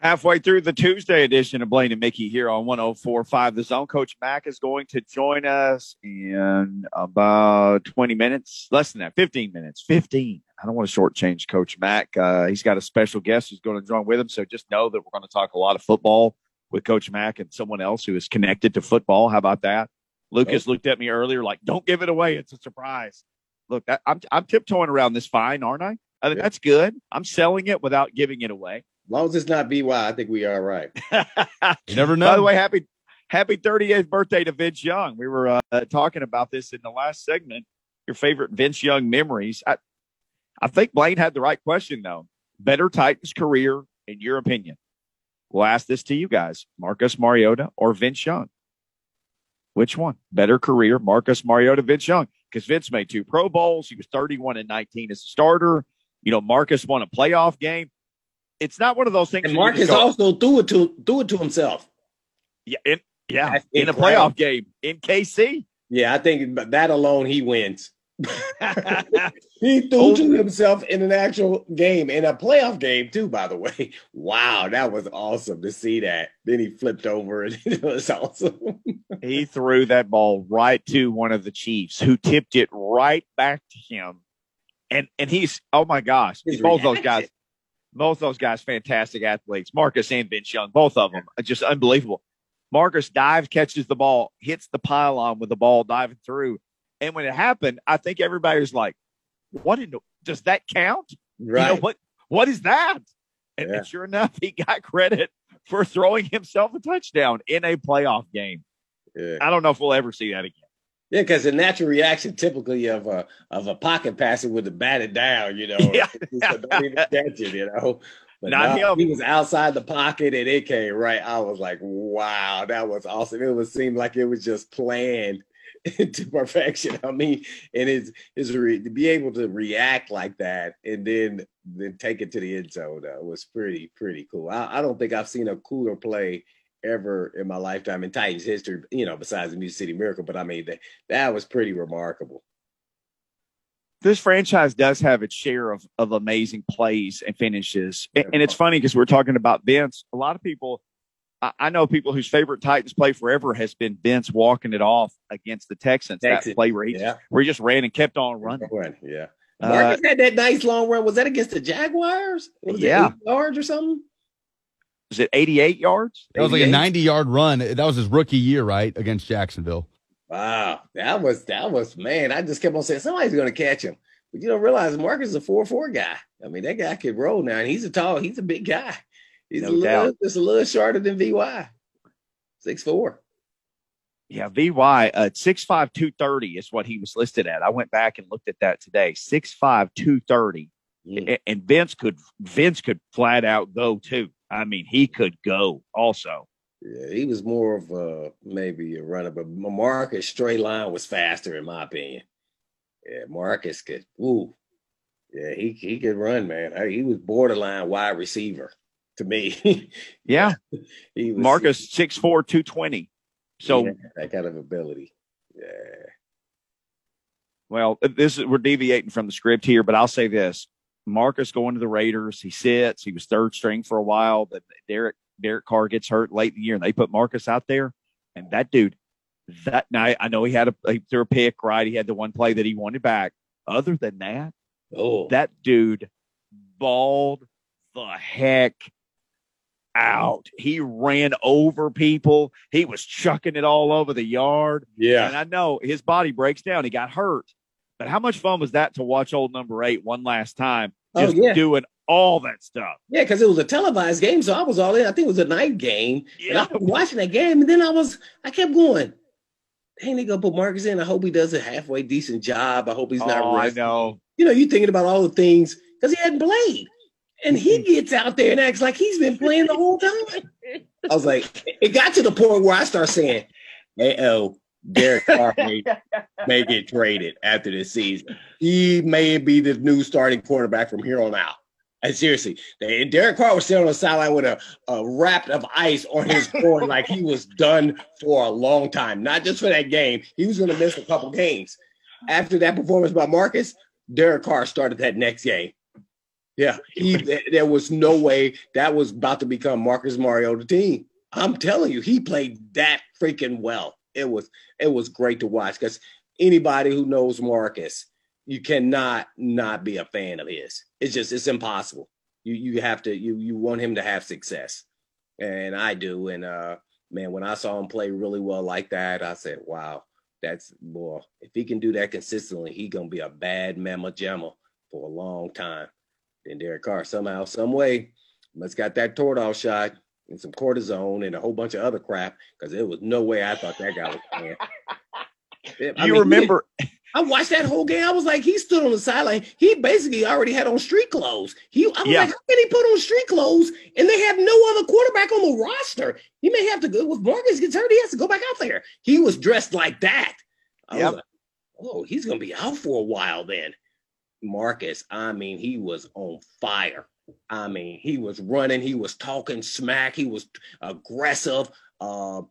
Halfway through the Tuesday edition of Blaine and Mickey here on 1045 The Zone. Coach Mack is going to join us in about 20 minutes, less than that, 15 minutes. 15. I don't want to shortchange Coach Mack. Uh, he's got a special guest who's going to join with him. So just know that we're going to talk a lot of football with Coach Mack and someone else who is connected to football. How about that? Lucas looked at me earlier like, don't give it away. It's a surprise. Look, I'm, I'm tiptoeing around this fine, aren't I? I think that's good. I'm selling it without giving it away. As long as it's not VY, I think we are right. you never know. By the way, happy happy 38th birthday to Vince Young. We were uh, talking about this in the last segment. Your favorite Vince Young memories. I, I think Blaine had the right question though. Better Titans career, in your opinion? We'll ask this to you guys: Marcus Mariota or Vince Young? Which one? Better career, Marcus Mariota, Vince Young? Because Vince made two Pro Bowls. He was 31 and 19 as a starter. You know, Marcus won a playoff game it's not one of those things. And Marcus also threw it to threw it to himself. Yeah, in, yeah, in a playoff game in KC. Yeah, I think that alone he wins. he threw to himself in an actual game, in a playoff game too. By the way, wow, that was awesome to see that. Then he flipped over, and it was awesome. he threw that ball right to one of the Chiefs, who tipped it right back to him, and and he's oh my gosh, both those guys both those guys, fantastic athletes. Marcus and Vince Young, both of them, just unbelievable. Marcus dives, catches the ball, hits the pylon with the ball diving through. And when it happened, I think everybody was like, "What in the, does that count? Right? You know, what what is that?" And, yeah. and sure enough, he got credit for throwing himself a touchdown in a playoff game. Yeah. I don't know if we'll ever see that again. Yeah, because the natural reaction typically of a of a pocket passer would have batted down, you know, yeah. so don't even catch it, you know. But Not no, him. He was outside the pocket and it came right. I was like, wow, that was awesome. It was seemed like it was just planned to perfection. I mean, and it's is re- to be able to react like that and then then take it to the end zone uh, was pretty pretty cool. I, I don't think I've seen a cooler play ever in my lifetime in Titans history, you know, besides the Music City Miracle. But I mean, that, that was pretty remarkable. This franchise does have its share of, of amazing plays and finishes. And, and it's funny because we're talking about Vince. A lot of people, I, I, know people whose favorite Titans play forever has been Vince walking it off against the Texans. Texas. That play where he, yeah. where he just ran and kept on running. Yeah. Marcus uh, had that nice long run. Was that against the Jaguars? Was yeah. yards or something? Was it 88 yards? That was like a 90 yard run. That was his rookie year, right, against Jacksonville. Wow, that was that was man. I just kept on saying somebody's going to catch him, but you don't realize Marcus is a four four guy. I mean, that guy could roll now, and he's a tall, he's a big guy. He's no a little, doubt. just a little shorter than Vy, six four. Yeah, Vy uh, six five two thirty is what he was listed at. I went back and looked at that today. Six five two thirty, mm. and Vince could Vince could flat out go too. I mean, he could go also. Yeah, he was more of a maybe a runner, but Marcus straight line was faster in my opinion. Yeah, Marcus could. Ooh, yeah, he he could run, man. He was borderline wide receiver to me. yeah, he was, Marcus six four two twenty. So that kind of ability. Yeah. Well, this is we're deviating from the script here, but I'll say this: Marcus going to the Raiders. He sits. He was third string for a while, but Derek Derek Carr gets hurt late in the year, and they put Marcus out there. And that dude, that night, I know he had a he threw a pick, right? He had the one play that he wanted back. Other than that, oh, that dude balled the heck out. He ran over people. He was chucking it all over the yard. Yeah. And I know his body breaks down. He got hurt. But how much fun was that to watch old number eight one last time oh, just oh, yeah. doing all that stuff? Yeah, because it was a televised game, so I was all in. I think it was a night game. Yeah. And I was watching that game, and then I was I kept going. Hey, they gonna put Marcus in. I hope he does a halfway decent job. I hope he's not. Oh, I know. You know, you thinking about all the things because he hadn't played, and he mm-hmm. gets out there and acts like he's been playing the whole time. I was like, it got to the point where I start saying, "Hey, oh, Derek Carr may, may get traded after this season. He may be the new starting quarterback from here on out. And seriously, Derek Carr was sitting on the sideline with a, a wrap of ice on his groin, like he was done for a long time. Not just for that game, he was going to miss a couple games. After that performance by Marcus, Derek Carr started that next game. Yeah, he, there was no way that was about to become Marcus Mariota team. I'm telling you, he played that freaking well. It was it was great to watch because anybody who knows Marcus, you cannot not be a fan of his. It's just it's impossible. You you have to you you want him to have success, and I do. And uh, man, when I saw him play really well like that, I said, wow, that's boy. If he can do that consistently, he gonna be a bad mamma jamma for a long time. Then Derek Carr somehow, some way, must got that Toradol shot and some cortisone and a whole bunch of other crap because there was no way I thought that guy was playing. I you mean, remember? I watched that whole game. I was like, he stood on the sideline. He basically already had on street clothes. He, I was yeah. like, how can he put on street clothes and they have no other quarterback on the roster? He may have to go with Marcus gets hurt. He has to go back out there. He was dressed like that. I yep. was like, oh, he's gonna be out for a while then. Marcus, I mean, he was on fire. I mean, he was running, he was talking smack, he was aggressive. Uh,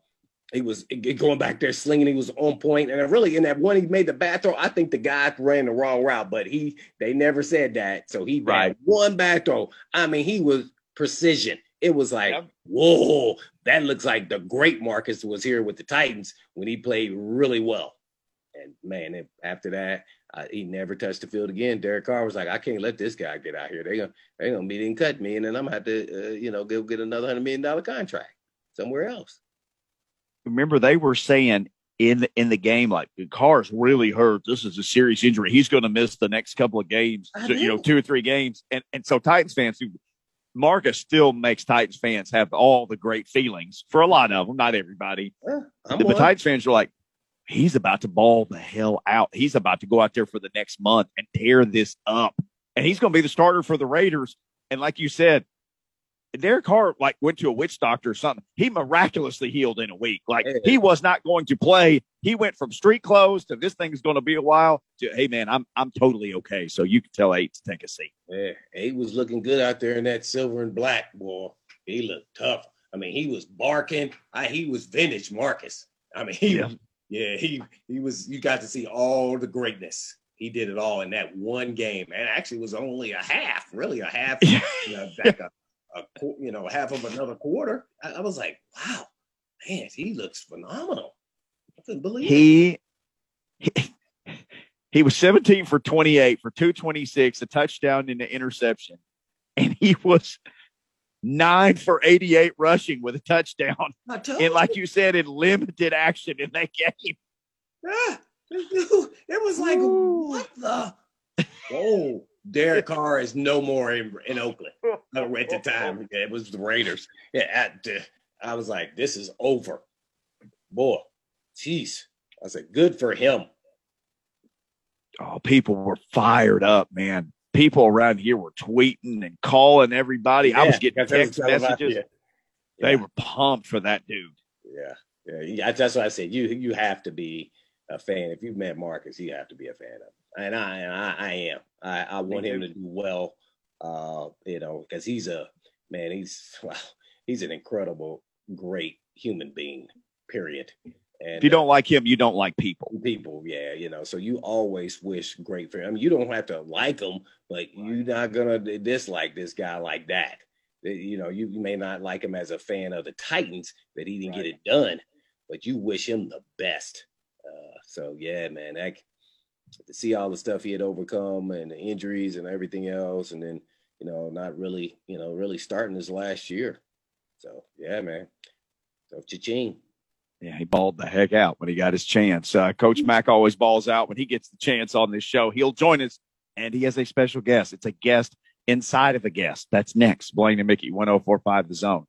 he was going back there slinging. He was on point, and really in that one he made the bad throw. I think the guy ran the wrong route, but he they never said that, so he right. one bad throw. I mean, he was precision. It was like, yep. whoa, that looks like the great Marcus was here with the Titans when he played really well. And man, after that, he never touched the field again. Derek Carr was like, I can't let this guy get out here. They're gonna they gonna meet and cut me, and then I'm gonna have to, uh, you know, go get another hundred million dollar contract somewhere else. Remember, they were saying in the, in the game like Carr's really hurt. This is a serious injury. He's going to miss the next couple of games, you know, two or three games. And and so Titans fans who Marcus still makes Titans fans have all the great feelings for a lot of them, not everybody. Yeah, the, the Titans fans are like, he's about to ball the hell out. He's about to go out there for the next month and tear this up. And he's going to be the starter for the Raiders. And like you said, Derek Carr like went to a witch doctor or something. He miraculously healed in a week. Like he was not going to play. He went from street clothes to this thing's going to be a while to hey man, I'm I'm totally okay. So you can tell Eight to take a seat. Yeah, he was looking good out there in that silver and black boy. He looked tough. I mean, he was barking. I, he was vintage Marcus. I mean, he yeah. Yeah, he he was. You got to see all the greatness. He did it all in that one game, and actually was only a half, really a half, you know, back a, a, you know half of another quarter. I, I, was like, wow, man, he looks phenomenal. I couldn't believe he, it. He, he was 17 for 28 for 226, a touchdown and an interception, and he was nine for 88 rushing with a touchdown. And like you said, in limited action in that game. Yeah, it was like, Ooh. what the? Oh, Derek Carr is no more in, in Oakland uh, at the time. It was the Raiders. Yeah, at, uh, I was like, this is over. Boy, jeez. I said, good for him. Oh, people were fired up, man people around here were tweeting and calling everybody. Yeah, I was getting text messages. Yeah. They were pumped for that dude. Yeah, yeah. That's what I said. You you have to be a fan. If you've met Marcus, you have to be a fan of him. And I and I, I am. I, I want him to do well. Uh, you know, because he's a man. He's well, he's an incredible, great human being. Period. And, if you don't uh, like him, you don't like people. People, yeah, you know. So you always wish great for him. I mean, you don't have to like him, but you're not gonna dislike this guy like that. You know, you, may not like him as a fan of the Titans that he didn't right. get it done, but you wish him the best. Uh, so yeah, man, that, to see all the stuff he had overcome and the injuries and everything else, and then you know, not really, you know, really starting his last year. So yeah, man. So cha-ching yeah, he balled the heck out when he got his chance. Uh, Coach Mack always balls out when he gets the chance on this show. He'll join us, and he has a special guest. It's a guest inside of a guest. That's next. Blaine and Mickey, 1045 The Zone.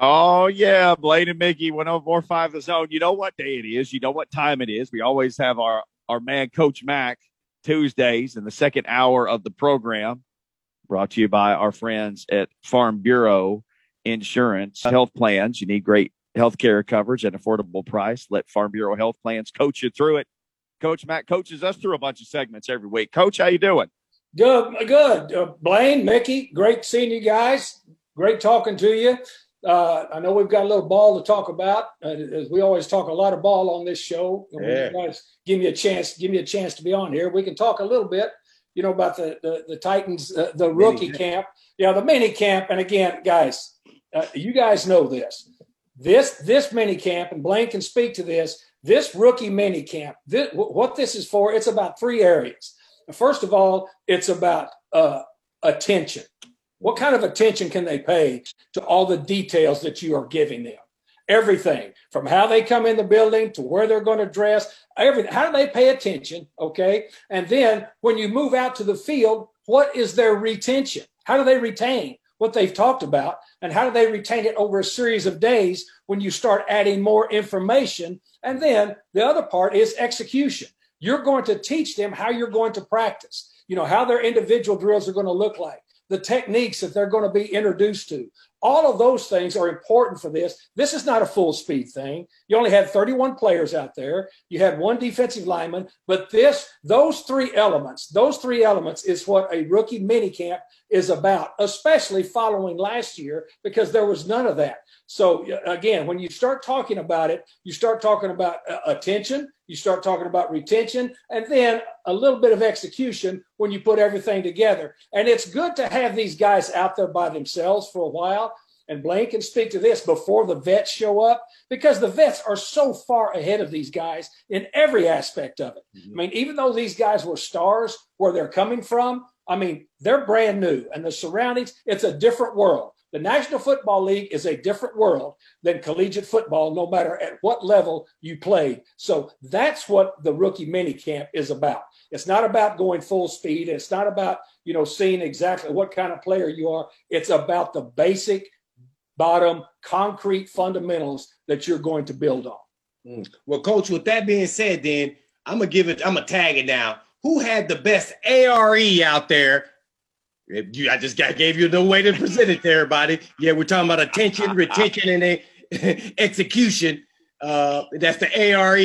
Oh, yeah, Blaine and Mickey, 1045 The Zone. You know what day it is. You know what time it is. We always have our, our man, Coach Mack, Tuesdays in the second hour of the program brought to you by our friends at Farm Bureau Insurance Health Plans. You need great health care coverage at affordable price. Let Farm Bureau Health Plans coach you through it. Coach Mack coaches us through a bunch of segments every week. Coach, how you doing? Good, good. Uh, Blaine, Mickey, great seeing you guys. Great talking to you. Uh, I know we've got a little ball to talk about. Uh, as we always talk a lot of ball on this show. Yeah. guys give me a chance, give me a chance to be on here. We can talk a little bit, you know, about the the, the Titans, uh, the rookie mini camp. Yeah, the mini camp. And again, guys, uh, you guys know this. This this mini camp, and Blaine can speak to this. This rookie mini camp. This, what this is for? It's about three areas. First of all, it's about uh, attention. What kind of attention can they pay to all the details that you are giving them? Everything from how they come in the building to where they're going to dress, everything. How do they pay attention? Okay. And then when you move out to the field, what is their retention? How do they retain what they've talked about? And how do they retain it over a series of days when you start adding more information? And then the other part is execution. You're going to teach them how you're going to practice, you know, how their individual drills are going to look like the techniques that they're going to be introduced to. All of those things are important for this. This is not a full speed thing. You only had 31 players out there. You had one defensive lineman, but this, those three elements, those three elements is what a rookie minicamp is about, especially following last year because there was none of that. So again, when you start talking about it, you start talking about uh, attention, you start talking about retention, and then a little bit of execution when you put everything together. And it's good to have these guys out there by themselves for a while. And Blaine can speak to this before the vets show up because the vets are so far ahead of these guys in every aspect of it. Mm-hmm. I mean, even though these guys were stars where they're coming from, I mean, they're brand new and the surroundings, it's a different world. The National Football League is a different world than collegiate football, no matter at what level you played. So that's what the rookie mini camp is about. It's not about going full speed. It's not about, you know, seeing exactly what kind of player you are. It's about the basic bottom concrete fundamentals that you're going to build on. Mm. Well, coach, with that being said, then I'm gonna give it, I'm gonna tag it now. Who had the best ARE out there you, I just got, gave you the way to present it to everybody. Yeah, we're talking about attention, retention, and a, execution. Uh, that's the ARE.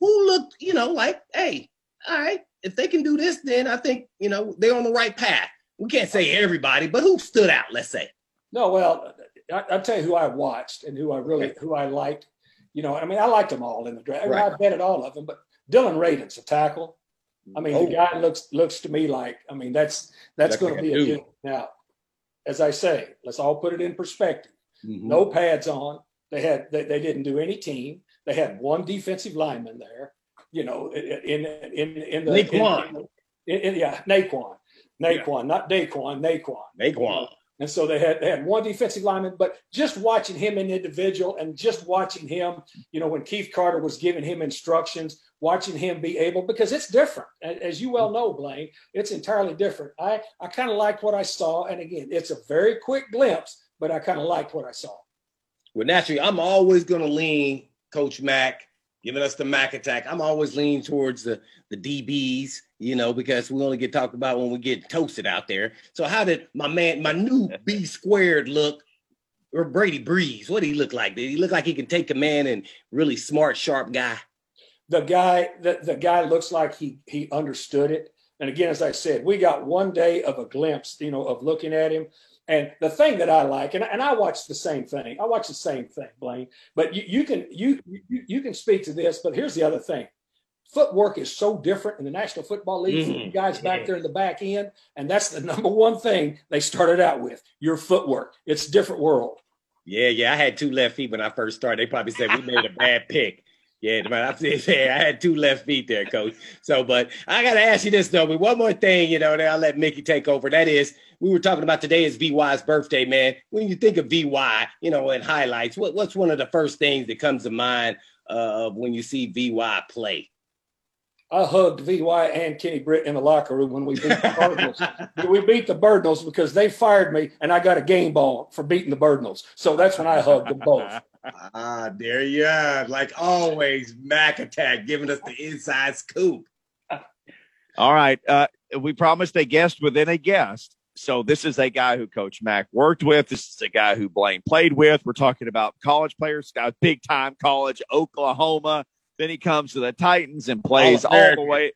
Who looked, you know, like, hey, all right, if they can do this, then I think, you know, they're on the right path. We can't say everybody, but who stood out, let's say? No, well, I, will tell you who I watched and who I really, okay. who I liked. You know, I mean, I liked them all in the draft. Right. I betted all of them, but Dillon Radunz, a tackle, I mean, oh. the guy looks looks to me like I mean that's that's, going to be a good now. As I say, let's all put it in perspective. Mm-hmm. No pads on. They had they, they didn't do any team. They had one defensive lineman there. You know, in in in the Naquan. In, in, yeah, Naquan, Naquan, yeah. not Daquan, Naquan. Naquan. And so they had they had one defensive lineman, but just watching him in individual and just watching him, you know, when Keith Carter was giving him instructions, watching him be able because it's different. As you well know, Blaine, it's entirely different. I I kind of liked what I saw, and again, it's a very quick glimpse, but I kind of liked what I saw. Well, naturally, I'm always going to lean Coach Mack giving us the Mac attack. I'm always leaning towards the the DBs, you know, because we only get talked about when we get toasted out there. So how did my man, my new B squared look, or Brady Breeze? What did he look like? Did he look like he can take command and really smart, sharp guy? The guy, the, the guy looks like he he understood it. And again, as I said, we got one day of a glimpse, you know, of looking at him. And the thing that I like, and, and I watch the same thing. I watch the same thing, Blaine. But you, you can you, you you can speak to this. But here's the other thing: footwork is so different in the National Football League mm-hmm. guys back there in the back end, and that's the number one thing they started out with: your footwork. It's a different world. Yeah, yeah. I had two left feet when I first started. They probably said we made a bad pick. Yeah, I had two left feet there, coach. So, but I got to ask you this though. But one more thing, you know, then I'll let Mickey take over. That is, we were talking about today is VY's birthday, man. When you think of VY, you know, and highlights, what, what's one of the first things that comes to mind uh, when you see VY play? I hugged VY and Kenny Britt in the locker room when we beat the Cardinals. we beat the Birdnals because they fired me and I got a game ball for beating the Birdnals. So that's when I hugged them both. ah, there you are. Like always, Mac Attack giving us the inside scoop. All right. Uh, we promised a guest within a guest. So this is a guy who Coach Mac worked with. This is a guy who Blaine played with. We're talking about college players, got big time college, Oklahoma. Then he comes to the Titans and plays all, all the way.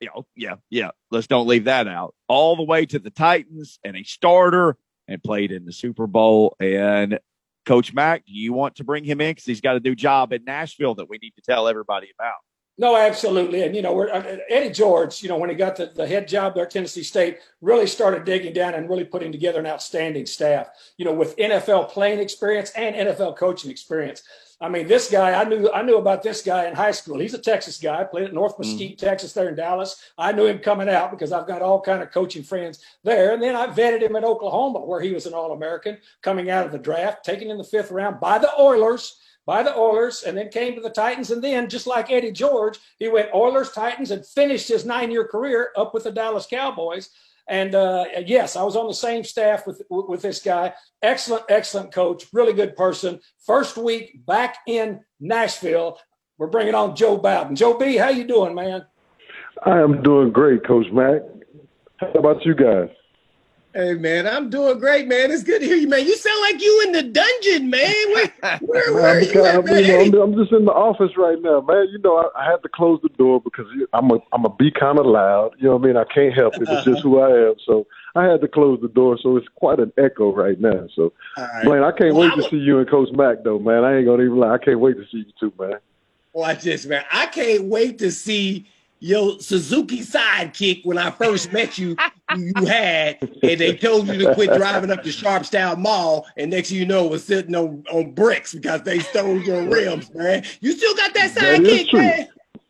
You know, yeah, yeah. Let's don't leave that out. All the way to the Titans and a starter and played in the Super Bowl. And Coach Mack, do you want to bring him in because he's got a new job in Nashville that we need to tell everybody about? No, absolutely. And, you know, we're, uh, Eddie George, you know, when he got the, the head job there at Tennessee State, really started digging down and really putting together an outstanding staff, you know, with NFL playing experience and NFL coaching experience. I mean, this guy, I knew I knew about this guy in high school. He's a Texas guy, played at North Mesquite, mm. Texas, there in Dallas. I knew him coming out because I've got all kind of coaching friends there. And then I vetted him at Oklahoma, where he was an All-American coming out of the draft, taken in the fifth round by the Oilers by the Oilers and then came to the Titans. And then, just like Eddie George, he went Oilers, Titans, and finished his nine year career up with the Dallas Cowboys. And uh, yes, I was on the same staff with with this guy. Excellent, excellent coach, really good person. First week back in Nashville, we're bringing on Joe Bowden. Joe B, how you doing, man? I am doing great, Coach Mack. How about you guys? Hey man, I'm doing great, man. It's good to hear you, man. You sound like you in the dungeon, man. Where, where, where you, at, man? You know, I'm, I'm, just in the office right now, man. You know, I, I had to close the door because I'm a I'm a be kind of loud. You know what I mean? I can't help it. It's just who I am. So I had to close the door, so it's quite an echo right now. So, right. Blaine, I can't well, wait I'm to a- see you and Coach Mack, though, man. I ain't gonna even lie. I can't wait to see you too, man. Watch this, man. I can't wait to see your Suzuki sidekick when I first met you, you had, and they told you to quit driving up to Sharpstown Mall, and next thing you know, was sitting on, on bricks because they stole your rims, man. You still got that sidekick, man?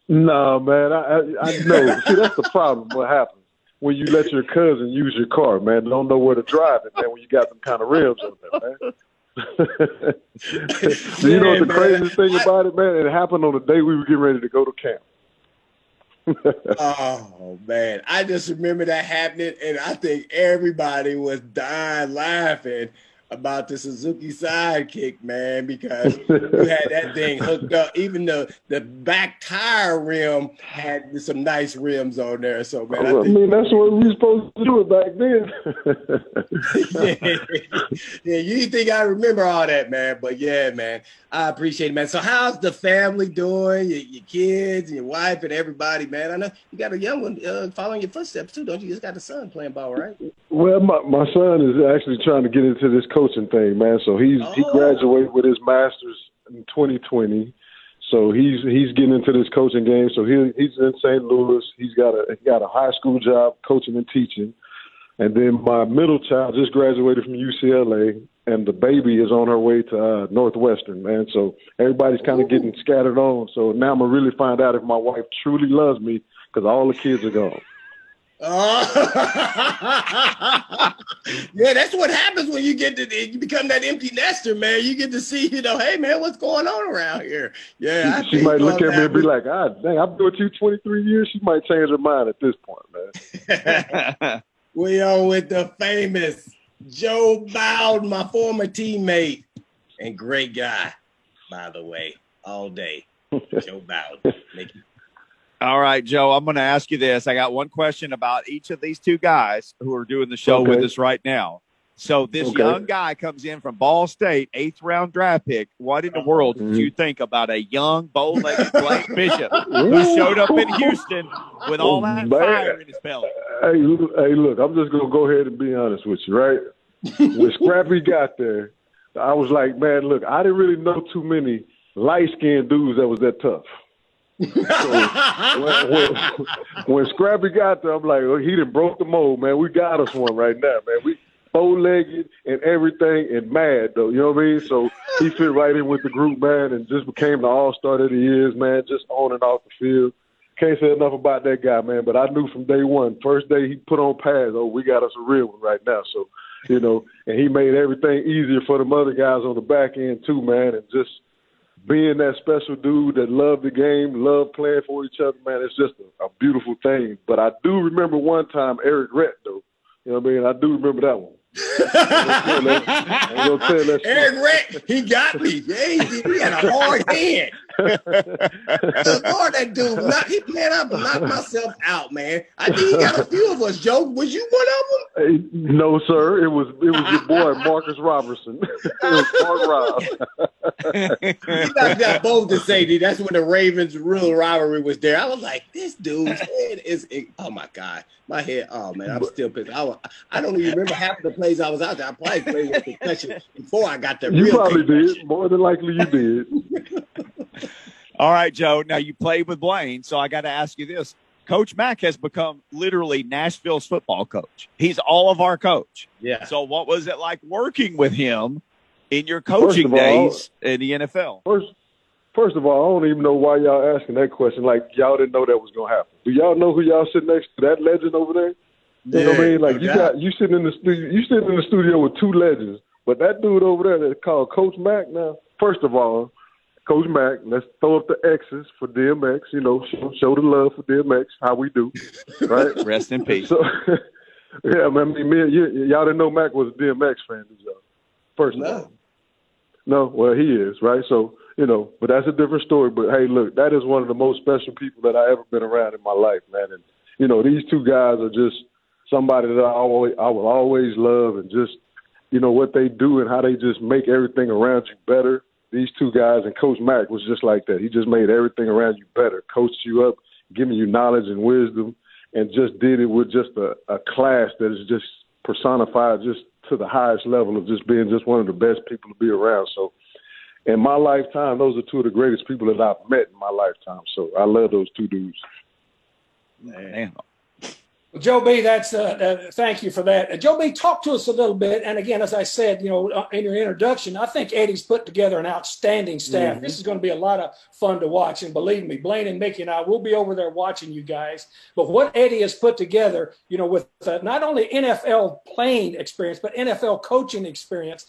No, man. I, I, I know. See, that's the problem. What happens when you let your cousin use your car, man? Don't know where to drive it, man. When you got some kind of rims on there, man. so you know what the craziest thing about it, man? It happened on the day we were getting ready to go to camp oh man, I just remember that happening, and I think everybody was dying laughing about the Suzuki sidekick, man, because you had that thing hooked up. Even the the back tire rim had some nice rims on there. So man, I, I mean that's what we were supposed to do it back then. yeah. yeah, you think I remember all that, man? But yeah, man, I appreciate it, man. So how's the family doing? Your, your kids and your wife and everybody, man. I know you got a young one uh, following your footsteps too, don't you? You just got a son playing ball, right? Well, my my son is actually trying to get into this coaching thing, man. So he's oh. he graduated with his master's in 2020. So he's he's getting into this coaching game. So he he's in St. Louis. He's got a he got a high school job coaching and teaching. And then my middle child just graduated from UCLA, and the baby is on her way to uh, Northwestern, man. So everybody's kind of getting scattered on. So now I'm gonna really find out if my wife truly loves me because all the kids are gone. Uh, yeah, that's what happens when you get to you become that empty nester, man. You get to see, you know, hey man, what's going on around here? Yeah, she, she might look at me and be like, "Ah, dang, I've been with you 23 years." She might change her mind at this point, man. we are with the famous Joe Bowd, my former teammate and great guy, by the way, all day. Joe Bowden. All right, Joe, I'm going to ask you this. I got one question about each of these two guys who are doing the show okay. with us right now. So this okay. young guy comes in from Ball State, eighth round draft pick. What in the world mm-hmm. did you think about a young, bow-legged Blaine Bishop who showed up in Houston with all that Man. fire in his belly? Hey, hey, look, I'm just gonna go ahead and be honest with you, right? when Scrappy got there, I was like, man, look, I didn't really know too many light skinned dudes that was that tough. So when, when, when, Scrappy got there, I'm like, oh, he done broke the mold, man. We got us one right now, man. We bow legged and everything and mad though, you know what I mean? So he fit right in with the group, man, and just became the all star that he is, man, just on and off the field. Can't say enough about that guy, man. But I knew from day one, first day he put on pads, oh, we got us a real one right now. So you know, and he made everything easier for the other guys on the back end too, man. And just being that special dude that loved the game, loved playing for each other, man, it's just a, a beautiful thing. But I do remember one time Errict Rhett, though. You know what I mean? I do remember that one. Errict Rhett, he got me. Yeah, he, he had a hard hand. Lord, that dude, not, he, man, I knocked myself out, man. I think he got a few of us, Joe. Was you one of them? No, sir. It was it was your boy Marcus Robertson. it was Mark Rob. you got, got both to say, dude. That's when the Ravens real rivalry was there. I was like, this dude's head is. Oh my god, my head. Oh man, I'm still pissed. I, was, I don't even remember half of the plays I was out there. I probably played with concussion before I got there. You probably concussion. did. More than likely, you did. All right, Joe. Now you played with Blaine, so I got to ask you this. Coach Mack has become literally Nashville's football coach. He's all of our coach. Yeah. So what was it like working with him in your coaching days in the NFL? First, first of all, I don't even know why y'all asking that question. Like y'all didn't know that was gonna happen. Do y'all know who y'all sitting next to? That legend over there. You know what I mean? Like you got you sitting in the studio, you sitting in the studio with two legends, but that dude over there that's called Coach Mack. Now, first of all, Coach Mack, let's throw up the X's for DMX. You know, show, show the love for DMX. How we do, right? Rest in peace. So, yeah, man. I mean, me, you, y'all didn't know Mack was a DMX fan, did y'all? First no. no. Well, he is, right? So, you know, but that's a different story. But hey, look, that is one of the most special people that I ever been around in my life, man. And you know, these two guys are just somebody that I always, I will always love, and just you know what they do and how they just make everything around you better these two guys and Coach Mack was just like that. He just made everything around you better, coached you up, giving you knowledge and wisdom, and just did it with just a, a class that is just personified just to the highest level of just being just one of the best people to be around. So in my lifetime, those are two of the greatest people that I've met in my lifetime. So I love those two dudes. Man. Well, Joe B, that's uh, uh, thank you for that. Uh, Joe B, talk to us a little bit. And again, as I said, you know, uh, in your introduction, I think Eddie's put together an outstanding staff. Mm-hmm. This is going to be a lot of fun to watch. And believe me, Blaine and Mickey and I will be over there watching you guys. But what Eddie has put together, you know, with uh, not only NFL playing experience but NFL coaching experience,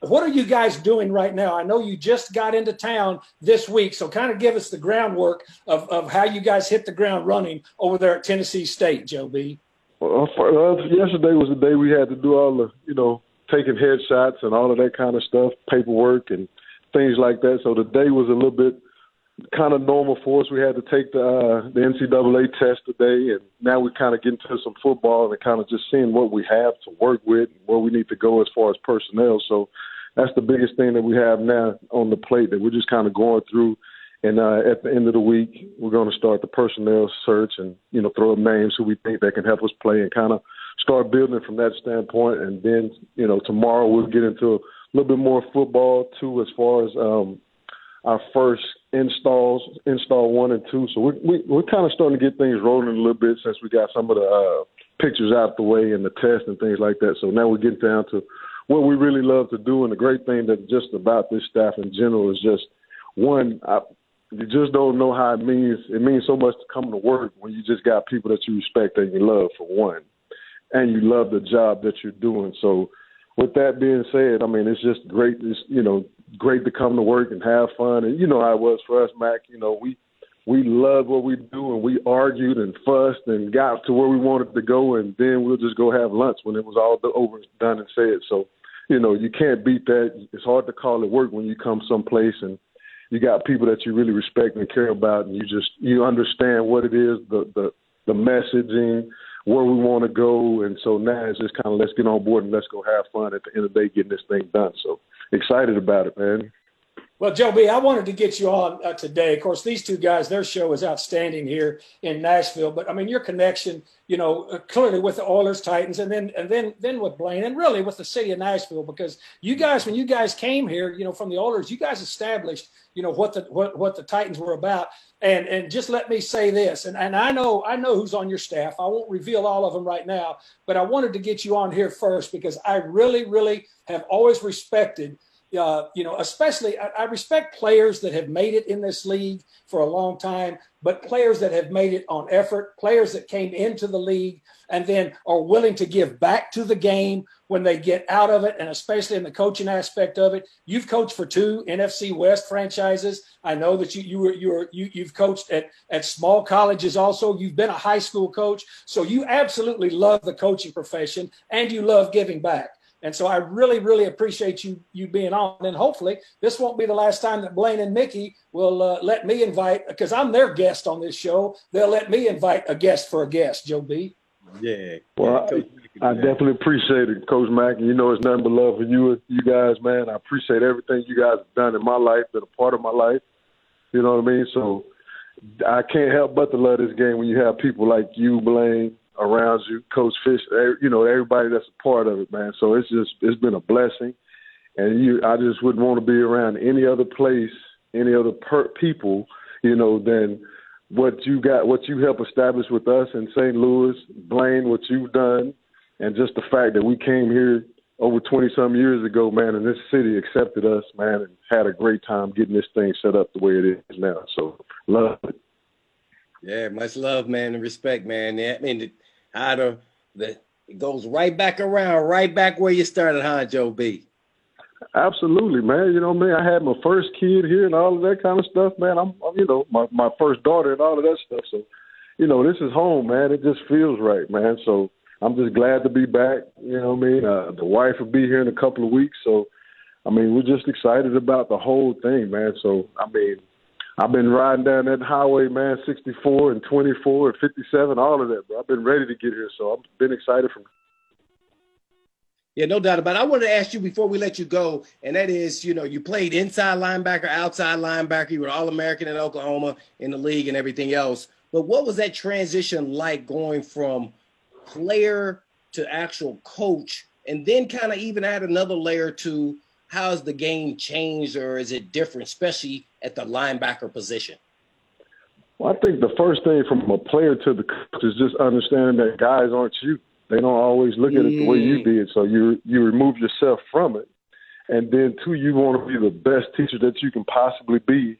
what are you guys doing right now? I know you just got into town this week, so kind of give us the groundwork of, of how you guys hit the ground running over there at Tennessee State, Joe B. Well, for, uh, yesterday was the day we had to do all the, you know, taking headshots and all of that kind of stuff, paperwork and things like that. So the day was a little bit kind of normal for us. We had to take the uh, the NCAA test today, and now we're kind of getting to some football and kind of just seeing what we have to work with and where we need to go as far as personnel. So that's the biggest thing that we have now on the plate that we're just kind of going through. And uh, at the end of the week, we're going to start the personnel search and you know throw up names who we think that can help us play and kind of start building from that standpoint. And then you know tomorrow we'll get into a little bit more football too, as far as um, our first installs, install one and two. So we, we, we're kind of starting to get things rolling a little bit since we got some of the uh, pictures out the way and the test and things like that. So now we're getting down to what we really love to do. And the great thing that just about this staff in general is just one, I, you just don't know how it means. It means so much to come to work when you just got people that you respect and you love for one, and you love the job that you're doing. So, with that being said, I mean it's just great. It's you know great to come to work and have fun. And you know how it was for us, Mac. You know we we loved what we do and we argued and fussed and got to where we wanted to go, and then we'll just go have lunch when it was all over, done and said. So you know, you can't beat that. It's hard to call it work when you come someplace and you got people that you really respect and care about, and you just you understand what it is, the the the messaging, where we want to go, and so now it's just kind of let's get on board and let's go have fun at the end of the day getting this thing done. So excited about it, man. Well, Joe B, I wanted to get you on uh, today. Of course, these two guys, their show is outstanding here in Nashville. But I mean, your connection, you know, uh, clearly with the Oilers, Titans, and then and then then with Blaine, and really with the city of Nashville, because you guys, when you guys came here, you know, from the Oilers, you guys established, you know, what the what what the Titans were about. And and just let me say this, and and I know I know who's on your staff. I won't reveal all of them right now, but I wanted to get you on here first because I really, really have always respected uh, you know, especially I, I, respect players that have made it in this league for a long time, but players that have made it on effort, players that came into the league and then are willing to give back to the game when they get out of it, and especially in the coaching aspect of it. You've coached for two NFC West franchises. I know that you you were you were you you've coached at at small colleges also. You've been a high school coach, so you absolutely love the coaching profession and you love giving back. And so I really, really appreciate you you being on. And hopefully this won't be the last time that Blaine and Mickey will uh, let me invite because I'm their guest on this show. They'll let me invite a guest for a guest, Joe B. Yeah. Well, I, I definitely appreciate it, Coach Mack. You know, it's nothing but love for you, you guys, man. I appreciate everything you guys have done in my life, been a part of my life. You know what I mean? So I can't help but to love this game when you have people like you, Blaine, around you, Coach Fish, eh, you know, everybody that's a part of it, man. So it's just it's been a blessing, and you, I just wouldn't want to be around any other place, any other per- people, you know, than what you got, what you helped establish with us in St. Louis, Blaine, what you've done, and just the fact that we came here over 20 some years ago, man, and this city accepted us, man, and had a great time getting this thing set up the way it is now. So love it. Yeah, much love, man, and respect, man. I mean, how the, the it goes right back around, right back where you started, huh, Joe B? Absolutely, man. You know, man, I had my first kid here and all of that kind of stuff, man. I'm, I'm you know, my my first daughter and all of that stuff. So, you know, this is home, man. It just feels right, man. So I'm just glad to be back. You know what I mean? Uh, the wife will be here in a couple of weeks, so I mean, we're just excited about the whole thing, man. So, I mean, I've been riding down that highway, man, 64 and 24 and 57, all of that, bro. I've been ready to get here, so I've been excited from. Yeah, no doubt about it. I wanted to ask you before we let you go, and that is, you know, you played inside linebacker, outside linebacker. You were All American in Oklahoma in the league and everything else. But what was that transition like going from player to actual coach, and then kind of even add another layer to how has the game changed or is it different, especially at the linebacker position? Well, I think the first thing from a player to the coach is just understanding that guys aren't you. They don't always look at it the way you mm. did, so you you remove yourself from it, and then two, you want to be the best teacher that you can possibly be,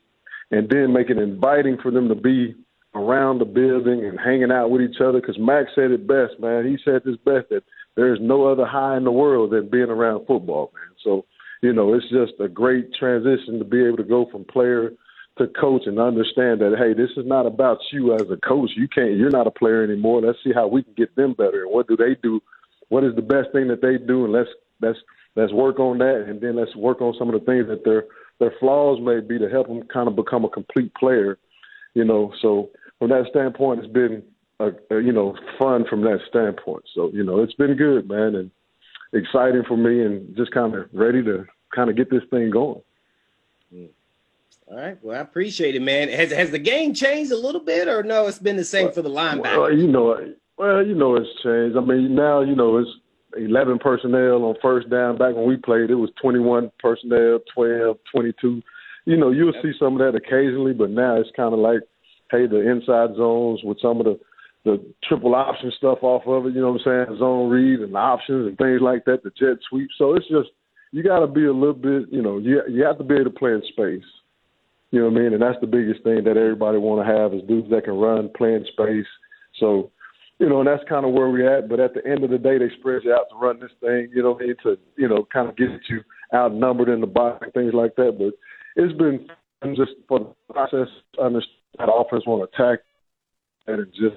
and then make it inviting for them to be around the building and hanging out with each other. Because Max said it best, man. He said this best that there's no other high in the world than being around football, man. So you know, it's just a great transition to be able to go from player to coach and understand that hey, this is not about you as a coach. You can't. You're not a player anymore. Let's see how we can get them better. And what do they do? What is the best thing that they do? And let's let's let's work on that. And then let's work on some of the things that their their flaws may be to help them kind of become a complete player. You know, so from that standpoint, it's been a, a, you know fun from that standpoint. So you know, it's been good, man, and exciting for me and just kind of ready to kind of get this thing going. All right. Well, I appreciate it, man. Has has the game changed a little bit, or no? It's been the same well, for the linebacker. Well, you know, well, you know, it's changed. I mean, now you know it's eleven personnel on first down. Back when we played, it was twenty-one personnel, 12, 22. You know, you'll see some of that occasionally, but now it's kind of like, hey, the inside zones with some of the the triple option stuff off of it, you know what I'm saying? Zone read and options and things like that, the jet sweep. So it's just you got to be a little bit, you know, you you have to be able to play in space. You know what I mean? And that's the biggest thing that everybody want to have is dudes that can run, play in space. So, you know, and that's kind of where we're at. But at the end of the day, they spread you out to run this thing. You know, need to, you know, kind of get you outnumbered in the box and things like that. But it's been just for the process, understand that offense want to attack and just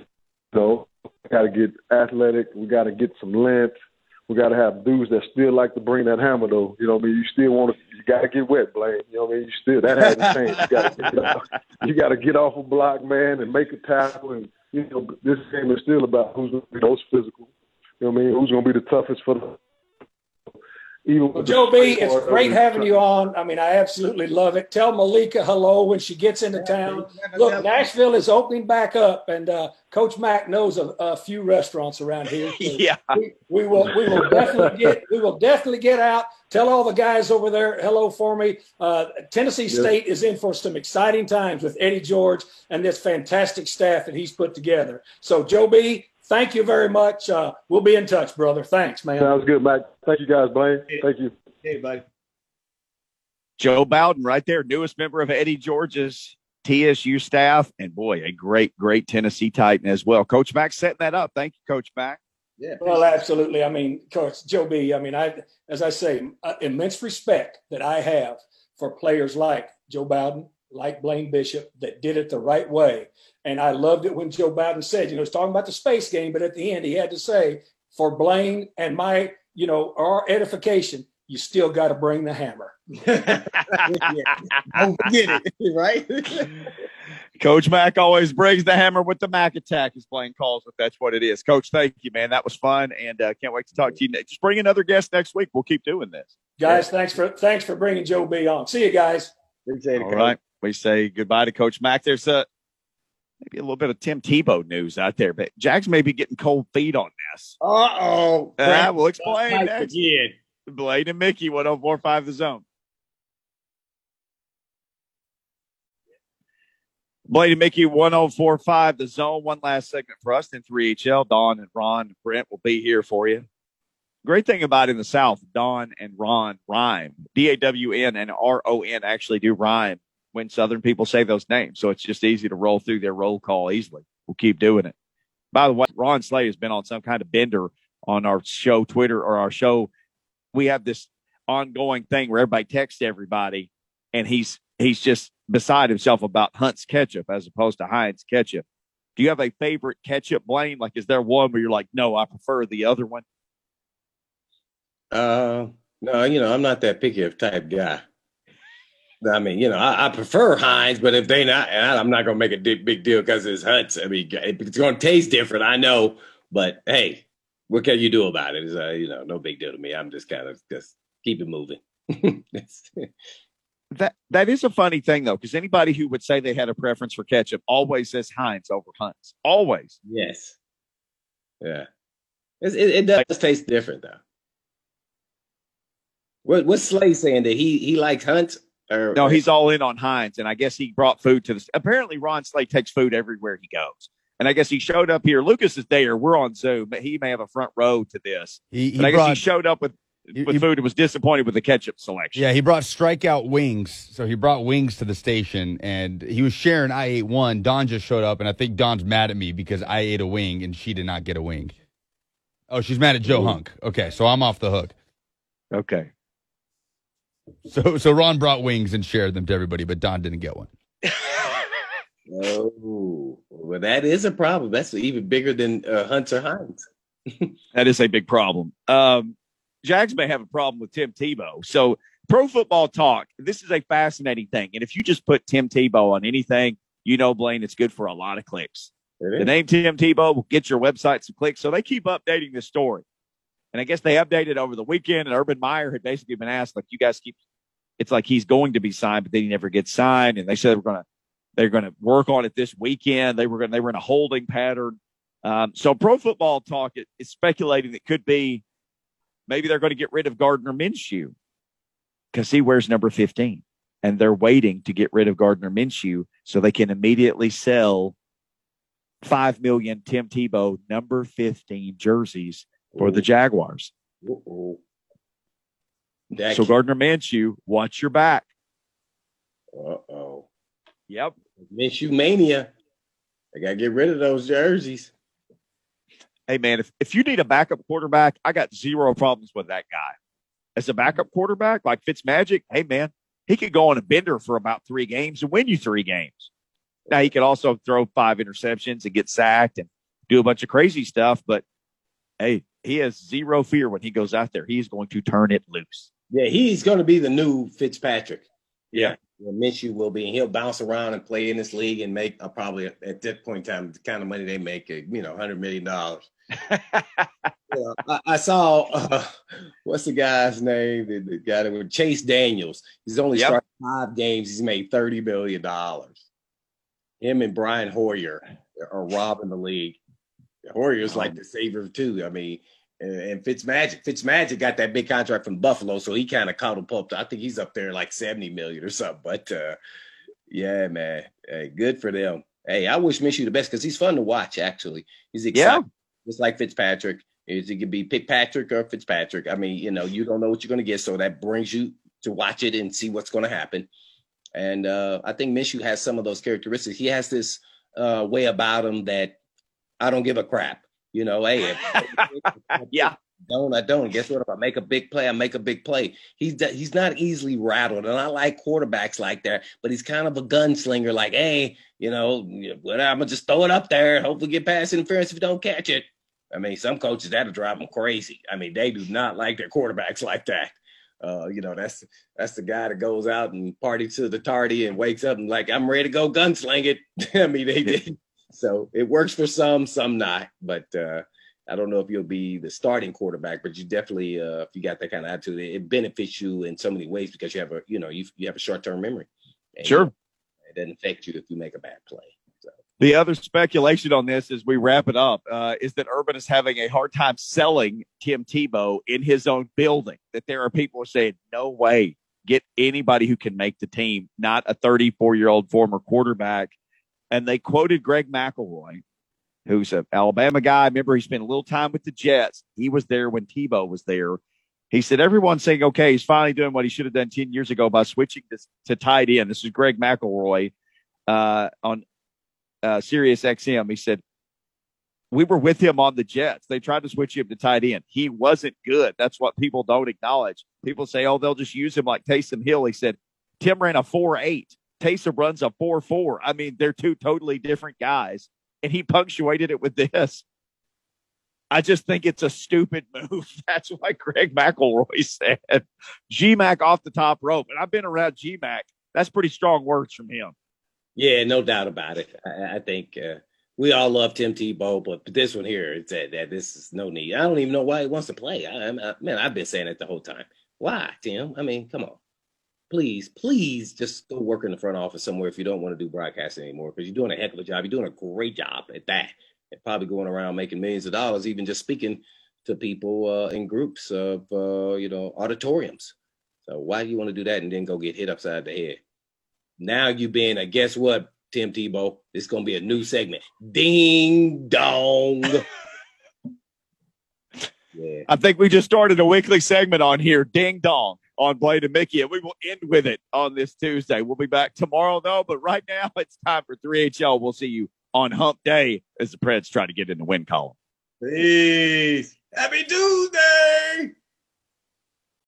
know, we got to get athletic. We got to get some length. We got to have dudes that still like to bring that hammer, though. You know what I mean? You still want to. You got to get wet, Blaine. You know what I mean? You still that hasn't changed. You got to get off. You got to get off a block, man, and make a tackle. And you know, this game is still about who's going to be most physical. You know what I mean? Who's going to be the toughest for the well, Joe B, it's great having you on. I mean, I absolutely love it. Tell Malika hello when she gets into town. Look, Nashville is opening back up, and uh, Coach Mack knows a, a, few restaurants around here. So yeah, we, we, will. We will definitely get. We will definitely get out. Tell all the guys over there hello for me. Uh, Tennessee State is in for some exciting times with Eddie George and this fantastic staff that he's put together. So, Joe B, thank you very much. Uh, we'll be in touch, brother. Thanks, man. Sounds good, Mike. Thank you, guys, Blaine. Thank you. Hey, buddy. Joe Bowden, right there, newest member of Eddie George's TSU staff, and boy, a great, great Tennessee Titan as well. Coach Mack setting that up. Thank you, Coach Mack. Yeah. Well, absolutely. I mean, Coach Joe B. I mean, I, as I say, uh, immense respect that I have for players like Joe Bowden, like Blaine Bishop, that did it the right way. And I loved it when Joe Bowden said, you know, he's talking about the space game, but at the end he had to say, for Blaine and my you know, our edification, you still got to bring the hammer. Don't forget it, right? Coach Mack always brings the hammer with the Mac attack. He's playing calls if that's what it is. Coach, thank you, man. That was fun, and uh, can't wait to talk to you. Next. Just bring another guest next week. We'll keep doing this, guys. Yeah. Thanks for thanks for bringing Joe B on. See you guys. Appreciate it. All right. We say goodbye to Coach Mack. There's a maybe a little bit of Tim Tebow news out there, but Jags may be getting cold feet on this. Uh oh. Uh, we'll explain next. Again. Blaine and Mickey, 1045 the zone. Blaine and Mickey, 1045 the zone. One last segment for us in 3HL. Don and Ron and Brent will be here for you. Great thing about in the South, Don and Ron rhyme. D A W N and R O N actually do rhyme when Southern people say those names. So it's just easy to roll through their roll call easily. We'll keep doing it. By the way, Ron Slay has been on some kind of bender on our show Twitter or our show. We have this ongoing thing where everybody texts everybody and he's he's just beside himself about Hunt's ketchup as opposed to Heinz ketchup. Do you have a favorite ketchup, Blaine? Like, is there one where you're like, no, I prefer the other one? Uh, no, you know, I'm not that picky of type guy. I mean, you know, I, I, prefer Heinz, but if they not, I'm not gonna make a big, big deal because it's Hunt's. I mean, it's gonna taste different, I know, but hey, what can you do about it? It's uh, you know, no big deal to me. I'm just kind of just keep it moving. that that is a funny thing though, because anybody who would say they had a preference for ketchup always says Heinz over Hunt's. Always. Yes. Yeah. It, it, it does taste different though. What what's Slay saying that he he likes Hunt's? Or, no, he's all in on Heinz, and I guess he brought food to this. Apparently, Ron Slay takes food everywhere he goes. And I guess he showed up here. Lucas is there. We're on Zoom, but he may have a front row to this. He, he but I guess he showed up with with he, food and was disappointed with the ketchup selection. Yeah, he brought strikeout wings. So he brought wings to the station and he was sharing I ate one. Don just showed up and I think Don's mad at me because I ate a wing and she did not get a wing. Oh, she's mad at Joe Ooh. Hunk. Okay, so I'm off the hook. Okay. So so Ron brought wings and shared them to everybody, but Don didn't get one. oh, well, that is a problem. That's even bigger than uh, Hunter Heinz. that is a big problem. Um, Jags may have a problem with Tim Tebow. So, pro football talk, this is a fascinating thing. And if you just put Tim Tebow on anything, you know, Blaine, it's good for a lot of clicks. The name Tim Tebow will get your website some clicks. So they keep updating this story. And I guess they updated over the weekend, and Urban Meyer had basically been asked, like, you guys keep, it's like he's going to be signed, but then he never gets signed. And they said we're going to, they're going to work on it this weekend. They were going, they were in a holding pattern. Um, so pro football talk is speculating that could be maybe they're going to get rid of Gardner Minshew because he wears number 15 and they're waiting to get rid of Gardner Minshew so they can immediately sell 5 million Tim Tebow number 15 jerseys for the Jaguars. So Gardner Minshew, watch your back. Uh oh. Yep. Minshew mania. I got to get rid of those jerseys hey man, if, if you need a backup quarterback, I got zero problems with that guy. As a backup quarterback, like Fitzmagic, hey man, he could go on a bender for about three games and win you three games. Now he could also throw five interceptions and get sacked and do a bunch of crazy stuff, but hey, he has zero fear when he goes out there. He's going to turn it loose. Yeah, he's going to be the new Fitzpatrick. Yeah. Minshew will be, and he'll bounce around and play in this league and make uh, probably at that point in time the kind of money they make, uh, you know, hundred million dollars. I, I, saw uh, what's the guy's name? The, the guy that was Chase Daniels. He's only yep. started five games. He's made thirty billion dollars. Him and Brian Hoyer are robbing the league. Hoyer's like the savior too. I mean, and Fitzmagic, Fitzmagic got that big contract from Buffalo, so he kind of caught him up. I think he's up there like seventy million or something. But uh, yeah, man, hey, good for them. Hey, I wish Minshew the best because he's fun to watch. Actually, he's exciting. Yeah just like Fitzpatrick. Is it could be Patrick or Fitzpatrick. I mean, you know, you don't know what you're going to get, so that brings you to watch it and see what's going to happen. And uh, I think Minshew has some of those characteristics. He has this uh, way about him that I don't give a crap. You know, hey, if, yeah, don't I don't. Guess what? If I make a big play, I make a big play. He's he's not easily rattled, and I like quarterbacks like that. But he's kind of a gunslinger. Like, hey, you know, I'm gonna just throw it up there, hopefully get past interference if you don't catch it. I mean, some coaches that'll drive them crazy. I mean, they do not like their quarterbacks like that. Uh, you know, that's that's the guy that goes out and party to the tardy and wakes up and like, I'm ready to go gunsling it. I mean, they did. So it works for some, some not. But uh, I don't know if you'll be the starting quarterback, but you definitely, uh, if you got that kind of attitude, it benefits you in so many ways because you have a, you know, you you have a short term memory. And, sure. It doesn't affect you if you make a bad play. The other speculation on this as we wrap it up uh, is that Urban is having a hard time selling Tim Tebow in his own building. That there are people saying, no way, get anybody who can make the team, not a 34 year old former quarterback. And they quoted Greg McElroy, who's an Alabama guy. Remember, he spent a little time with the Jets. He was there when Tebow was there. He said, everyone's saying, okay, he's finally doing what he should have done 10 years ago by switching this to tight end. This is Greg McElroy uh, on uh, Sirius XM. He said, we were with him on the Jets. They tried to switch him to tight end. He wasn't good. That's what people don't acknowledge. People say, oh, they'll just use him like Taysom Hill. He said, Tim ran a 4 8. Taysom runs a 4 4. I mean, they're two totally different guys. And he punctuated it with this. I just think it's a stupid move. That's why Greg McElroy said. GMAC off the top rope. And I've been around GMAC. That's pretty strong words from him. Yeah, no doubt about it. I, I think uh, we all love Tim Tebow, but this one here, it's that, that this is no need. I don't even know why he wants to play. I, I, man, I've been saying it the whole time. Why, Tim? I mean, come on. Please, please just go work in the front office somewhere if you don't want to do broadcasting anymore because you're doing a heck of a job. You're doing a great job at that. And probably going around making millions of dollars, even just speaking to people uh, in groups of, uh, you know, auditoriums. So why do you want to do that and then go get hit upside the head? Now you being a guess what, Tim Tebow? It's gonna be a new segment. Ding dong. yeah. I think we just started a weekly segment on here, Ding Dong, on Blaine and Mickey, and we will end with it on this Tuesday. We'll be back tomorrow though, but right now it's time for 3HL. We'll see you on Hump Day as the Preds try to get in the win column. Peace. Happy Tuesday.